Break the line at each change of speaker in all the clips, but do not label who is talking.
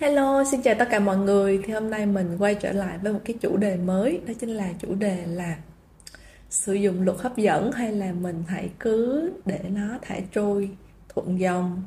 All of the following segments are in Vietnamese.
Hello, xin chào tất cả mọi người. Thì hôm nay mình quay trở lại với một cái chủ đề mới, đó chính là chủ đề là sử dụng luật hấp dẫn hay là mình hãy cứ để nó thả trôi thuận dòng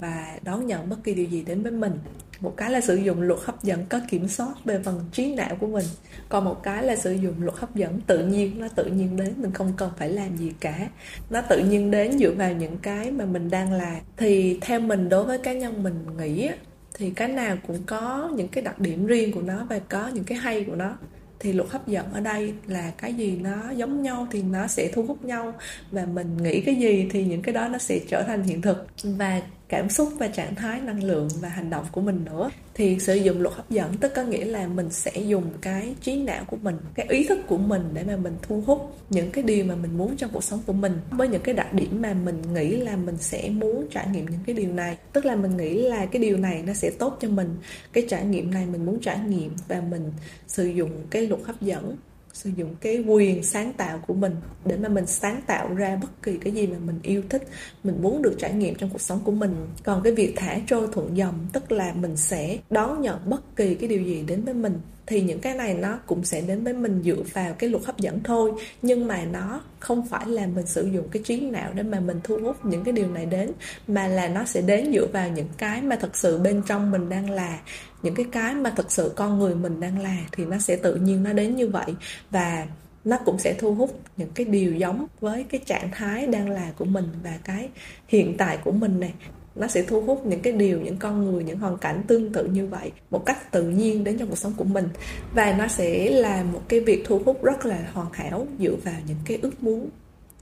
và đón nhận bất kỳ điều gì đến với mình. Một cái là sử dụng luật hấp dẫn có kiểm soát về phần trí não của mình, còn một cái là sử dụng luật hấp dẫn tự nhiên, nó tự nhiên đến, mình không cần phải làm gì cả. Nó tự nhiên đến dựa vào những cái mà mình đang làm. Thì theo mình đối với cá nhân mình nghĩ thì cái nào cũng có những cái đặc điểm riêng của nó và có những cái hay của nó. Thì luật hấp dẫn ở đây là cái gì nó giống nhau thì nó sẽ thu hút nhau. Và mình nghĩ cái gì thì những cái đó nó sẽ trở thành hiện thực. Và cảm xúc và trạng thái năng lượng và hành động của mình nữa. Thì sử dụng luật hấp dẫn tức có nghĩa là mình sẽ dùng cái trí não của mình, cái ý thức của mình để mà mình thu hút những cái điều mà mình muốn trong cuộc sống của mình. Với những cái đặc điểm mà mình nghĩ là mình sẽ muốn trải nghiệm những cái điều này. Tức là mình nghĩ là cái điều này nó sẽ tốt cho mình, cái trải nghiệm này mình muốn trải nghiệm và mình sử dụng cái luật hấp dẫn sử dụng cái quyền sáng tạo của mình để mà mình sáng tạo ra bất kỳ cái gì mà mình yêu thích, mình muốn được trải nghiệm trong cuộc sống của mình. Còn cái việc thả trôi thuận dòng, tức là mình sẽ đón nhận bất kỳ cái điều gì đến với mình thì những cái này nó cũng sẽ đến với mình dựa vào cái luật hấp dẫn thôi. Nhưng mà nó không phải là mình sử dụng cái trí não để mà mình thu hút những cái điều này đến, mà là nó sẽ đến dựa vào những cái mà thật sự bên trong mình đang là, những cái cái mà thật sự con người mình đang là, thì nó sẽ tự nhiên nó đến như vậy. Và nó cũng sẽ thu hút những cái điều giống với cái trạng thái đang là của mình và cái hiện tại của mình này nó sẽ thu hút những cái điều, những con người, những hoàn cảnh tương tự như vậy một cách tự nhiên đến trong cuộc sống của mình. Và nó sẽ là một cái việc thu hút rất là hoàn hảo dựa vào những cái ước muốn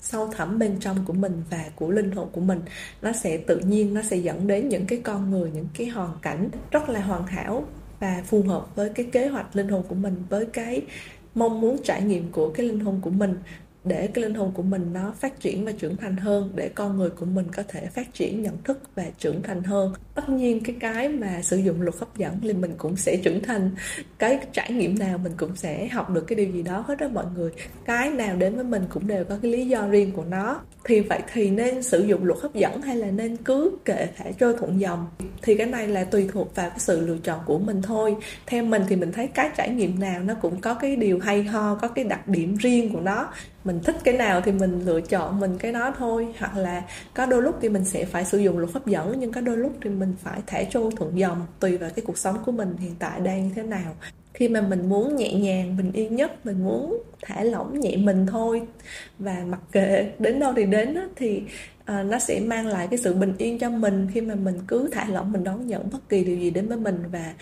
sâu thẳm bên trong của mình và của linh hồn của mình. Nó sẽ tự nhiên, nó sẽ dẫn đến những cái con người, những cái hoàn cảnh rất là hoàn hảo và phù hợp với cái kế hoạch linh hồn của mình, với cái mong muốn trải nghiệm của cái linh hồn của mình để cái linh hồn của mình nó phát triển và trưởng thành hơn, để con người của mình có thể phát triển nhận thức và trưởng thành hơn tất nhiên cái cái mà sử dụng luật hấp dẫn thì mình cũng sẽ trưởng thành. Cái trải nghiệm nào mình cũng sẽ học được cái điều gì đó hết đó mọi người. Cái nào đến với mình cũng đều có cái lý do riêng của nó. Thì vậy thì nên sử dụng luật hấp dẫn hay là nên cứ kệ thả trôi thuận dòng? Thì cái này là tùy thuộc vào cái sự lựa chọn của mình thôi. Theo mình thì mình thấy cái trải nghiệm nào nó cũng có cái điều hay ho, có cái đặc điểm riêng của nó. Mình thích cái nào thì mình lựa chọn mình cái đó thôi. Hoặc là có đôi lúc thì mình sẽ phải sử dụng luật hấp dẫn, nhưng có đôi lúc thì mình phải thả trôi thuận dòng tùy vào cái cuộc sống của mình hiện tại đang như thế nào. Khi mà mình muốn nhẹ nhàng bình yên nhất mình muốn thả lỏng nhẹ mình thôi và mặc kệ đến đâu thì đến đó, thì uh, nó sẽ mang lại cái sự bình yên cho mình khi mà mình cứ thả lỏng mình đón nhận bất kỳ điều gì đến với mình. Và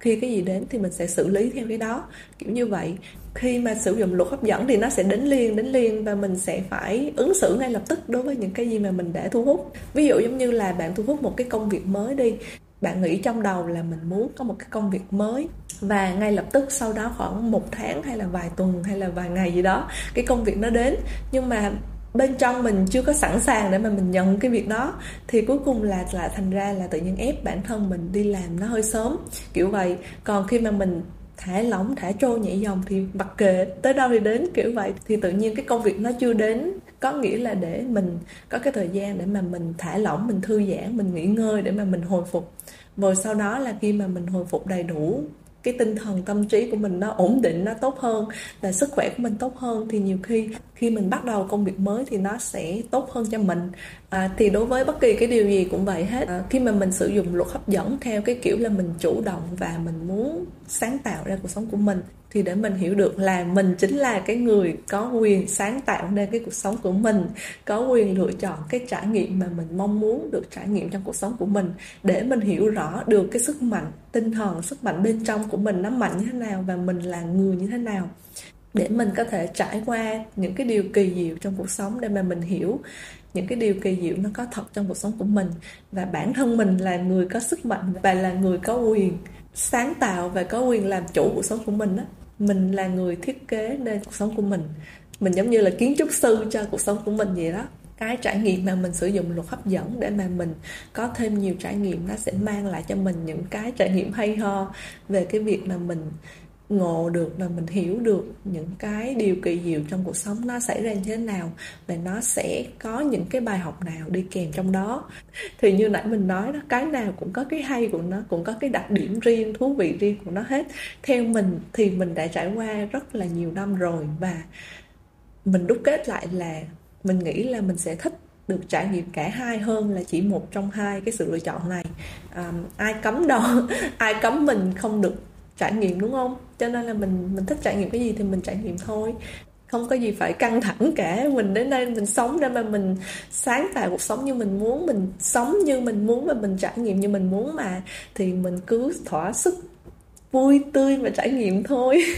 khi cái gì đến thì mình sẽ xử lý theo cái đó. Kiểu như vậy. Khi mà sử dụng luật hấp dẫn thì nó sẽ đến liền đến liền và mình sẽ phải ứng xử ngay lập tức đối với những cái gì mà mình đã thu hút. Ví dụ giống như là bạn thu hút một cái công việc mới đi. Bạn nghĩ trong đầu là mình muốn có một cái công việc mới và ngay lập tức sau đó khoảng một tháng hay là vài tuần hay là vài ngày gì đó, cái công việc nó đến. Nhưng mà bên trong mình chưa có sẵn sàng để mà mình nhận cái việc đó, thì cuối cùng là là thành ra là tự nhiên ép bản thân mình đi làm nó hơi sớm. Kiểu vậy. Còn khi mà mình thả lỏng, thả trôi nhẹ dòng thì mặc kệ, tới đâu thì đến, kiểu vậy. Thì tự nhiên cái công việc nó chưa đến. Có nghĩa là để mình có cái thời gian để mà mình thả lỏng, mình thư giãn, mình nghỉ ngơi để mà mình hồi phục. Rồi sau đó là khi mà mình hồi phục đầy đủ cái tinh thần tâm trí của mình nó ổn định nó tốt hơn và sức khỏe của mình tốt hơn thì nhiều khi khi mình bắt đầu công việc mới thì nó sẽ tốt hơn cho mình. À, thì đối với bất kỳ cái điều gì cũng vậy hết. À, khi mà mình sử dụng luật hấp dẫn theo cái kiểu là mình chủ động và mình muốn sáng tạo ra cuộc sống của mình thì để mình hiểu được là mình chính là cái người có quyền sáng tạo nên cái cuộc sống của mình, có quyền lựa chọn cái trải nghiệm mà mình mong muốn được trải nghiệm trong cuộc sống của mình. Để mình hiểu rõ được cái sức mạnh, tinh thần, sức mạnh bên trong của mình nó mạnh như thế nào và mình là người như thế nào. Để mình có thể trải qua những cái điều kỳ diệu trong cuộc sống để mà mình hiểu những cái điều kỳ diệu nó có thật trong cuộc sống của mình. Và bản thân mình là người có sức mạnh và là người có quyền sáng tạo và có quyền làm chủ cuộc sống của mình đó mình là người thiết kế nên cuộc sống của mình. Mình giống như là kiến trúc sư cho cuộc sống của mình vậy đó. Cái trải nghiệm mà mình sử dụng luật hấp dẫn để mà mình có thêm nhiều trải nghiệm, nó sẽ mang lại cho mình những cái trải nghiệm hay ho về cái việc mà mình ngộ được và mình hiểu được những cái điều kỳ diệu trong cuộc sống nó xảy ra như thế nào và nó sẽ có những cái bài học nào đi kèm trong đó. Thì như nãy mình nói đó cái nào cũng có cái hay của nó cũng có cái đặc điểm riêng thú vị riêng của nó hết. Theo mình thì mình đã trải qua rất là nhiều năm rồi và mình đúc kết lại là mình nghĩ là mình sẽ thích được trải nghiệm cả hai hơn là chỉ một trong hai cái sự lựa chọn này. À, ai cấm đâu ai cấm mình không được trải nghiệm đúng không? Cho nên là mình mình thích trải nghiệm cái gì thì mình trải nghiệm thôi. Không có gì phải căng thẳng cả. Mình đến đây mình sống để mà mình sáng tạo cuộc sống như mình muốn mình sống như mình muốn và mình trải nghiệm như mình muốn mà. Thì mình cứ thỏa sức vui tươi và trải nghiệm thôi.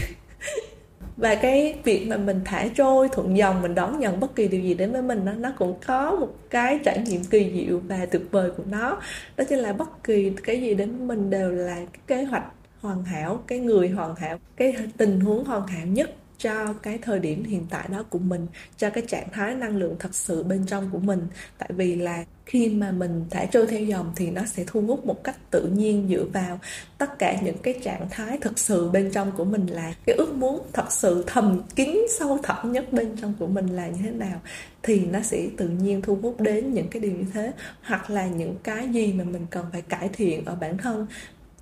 Và cái việc mà mình thả trôi thuận dòng mình đón nhận bất kỳ điều gì đến với mình đó, nó cũng có một cái trải nghiệm kỳ diệu và tuyệt vời của nó. Đó chính là bất kỳ cái gì đến với mình đều là cái kế hoạch hoàn hảo, cái người hoàn hảo, cái tình huống hoàn hảo nhất cho cái thời điểm hiện tại đó của mình, cho cái trạng thái năng lượng thật sự bên trong của mình. Tại vì là khi mà mình thả trôi theo dòng thì nó sẽ thu hút một cách tự nhiên dựa vào tất cả những cái trạng thái thực sự bên trong của mình là cái ước muốn thật sự thầm kín sâu thẳm nhất bên trong của mình là như thế nào, thì nó sẽ tự nhiên thu hút đến những cái điều như thế. Hoặc là những cái gì mà mình cần phải cải thiện ở bản thân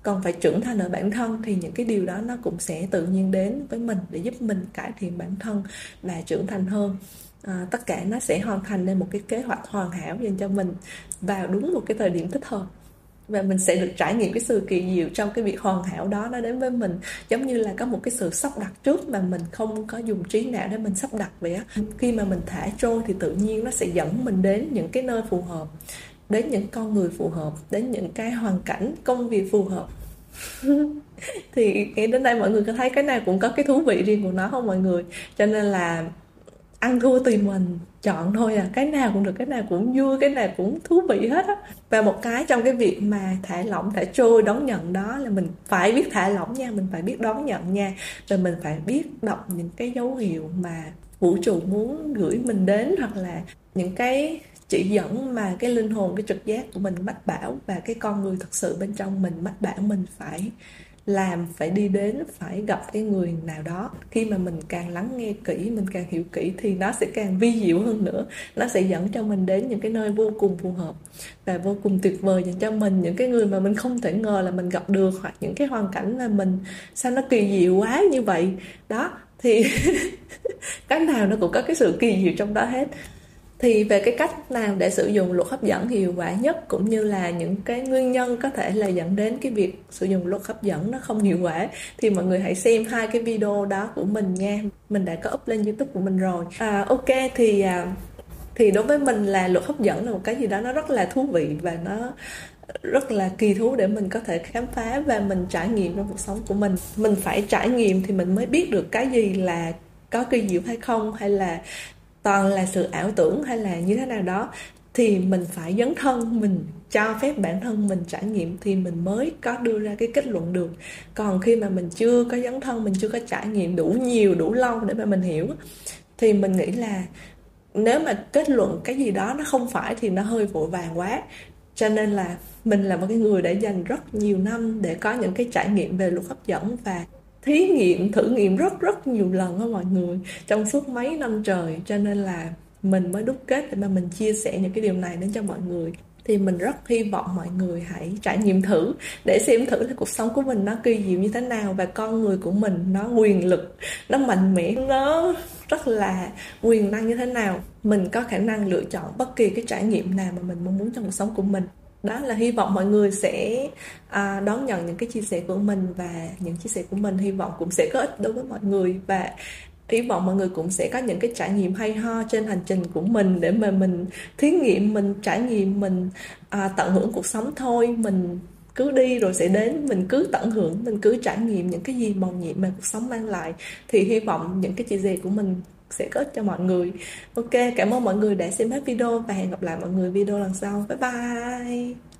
còn phải trưởng thành ở bản thân thì những cái điều đó nó cũng sẽ tự nhiên đến với mình để giúp mình cải thiện bản thân và trưởng thành hơn. À, tất cả nó sẽ hoàn thành nên một cái kế hoạch hoàn hảo dành cho mình vào đúng một cái thời điểm thích hợp. Và mình sẽ được trải nghiệm cái sự kỳ diệu trong cái việc hoàn hảo đó nó đến với mình. Giống như là có một cái sự sắp đặt trước mà mình không có dùng trí não để mình sắp đặt vậy á. Khi mà mình thả trôi thì tự nhiên nó sẽ dẫn mình đến những cái nơi phù hợp đến những con người phù hợp đến những cái hoàn cảnh công việc phù hợp. thì nghĩ đến đây mọi người có thấy cái này cũng có cái thú vị riêng của nó không mọi người? Cho nên là ăn thua tùy mình, chọn thôi à. Cái nào cũng được, cái nào cũng vui, cái nào cũng thú vị hết á. Và một cái trong cái việc mà thả lỏng, thả trôi, đón nhận đó là mình phải biết thả lỏng nha, mình phải biết đón nhận nha. Rồi mình phải biết đọc những cái dấu hiệu mà vũ trụ muốn gửi mình đến, hoặc là những cái chỉ dẫn mà cái linh hồn, cái trực giác của mình mách bảo và cái con người thật sự bên trong mình mách bảo mình phải làm, phải đi đến, phải gặp cái người nào đó. Khi mà mình càng lắng nghe kỹ, mình càng hiểu kỹ thì nó sẽ càng vi diệu hơn nữa. Nó sẽ dẫn cho mình đến những cái nơi vô cùng phù hợp và vô cùng tuyệt vời dành cho mình những cái người mà mình không thể ngờ là mình gặp được hoặc những cái hoàn cảnh mà mình, sao nó kỳ diệu quá như vậy. Đó, thì cái nào nó cũng có cái sự kỳ diệu trong đó hết thì về cái cách nào để sử dụng luật hấp dẫn hiệu quả nhất cũng như là những cái nguyên nhân có thể là dẫn đến cái việc sử dụng luật hấp dẫn nó không hiệu quả thì mọi người hãy xem hai cái video đó của mình nha. Mình đã có up lên youtube của mình rồi. À, ok thì à, thì đối với mình là luật hấp dẫn là một cái gì đó nó rất là thú vị và nó rất là kỳ thú để mình có thể khám phá và mình trải nghiệm trong cuộc sống của mình. Mình phải trải nghiệm thì mình mới biết được cái gì là có kỳ diệu hay không hay là toàn là sự ảo tưởng hay là như thế nào đó, thì mình phải dấn thân, mình cho phép bản thân mình trải nghiệm thì mình mới có đưa ra cái kết luận được. Còn khi mà mình chưa có dấn thân, mình chưa có trải nghiệm đủ nhiều, đủ lâu để mà mình hiểu, thì mình nghĩ là nếu mà kết luận cái gì đó nó không phải thì nó hơi vội vàng quá. Cho nên là mình là một cái người đã dành rất nhiều năm để có những cái trải nghiệm về luật hấp dẫn và thí nghiệm, thử nghiệm rất rất nhiều lần đó mọi người, trong suốt mấy năm trời. Cho nên là mình mới đúc kết để mà mình chia sẻ những cái điều này đến cho mọi người. Thì mình rất hy vọng mọi người hãy trải nghiệm thử, để xem thử là cuộc sống của mình nó kỳ diệu như thế nào, và con người của mình nó quyền lực, nó mạnh mẽ, nó rất là quyền năng như thế nào. Mình có khả năng lựa chọn bất kỳ cái trải nghiệm nào mà mình mong muốn trong cuộc sống của mình đó là hy vọng mọi người sẽ à, đón nhận những cái chia sẻ của mình và những chia sẻ của mình hy vọng cũng sẽ có ích đối với mọi người. Và hy vọng mọi người cũng sẽ có những cái trải nghiệm hay ho trên hành trình của mình để mà mình thí nghiệm mình trải nghiệm mình à, tận hưởng cuộc sống thôi. Mình cứ đi rồi sẽ đến mình cứ tận hưởng mình cứ trải nghiệm những cái gì màu nhiệm mà cuộc sống mang lại. Thì hy vọng những cái chia sẻ của mình sẽ có cho mọi người. Ok, cảm ơn mọi người đã xem hết video và hẹn gặp lại mọi người video lần sau. Bye bye.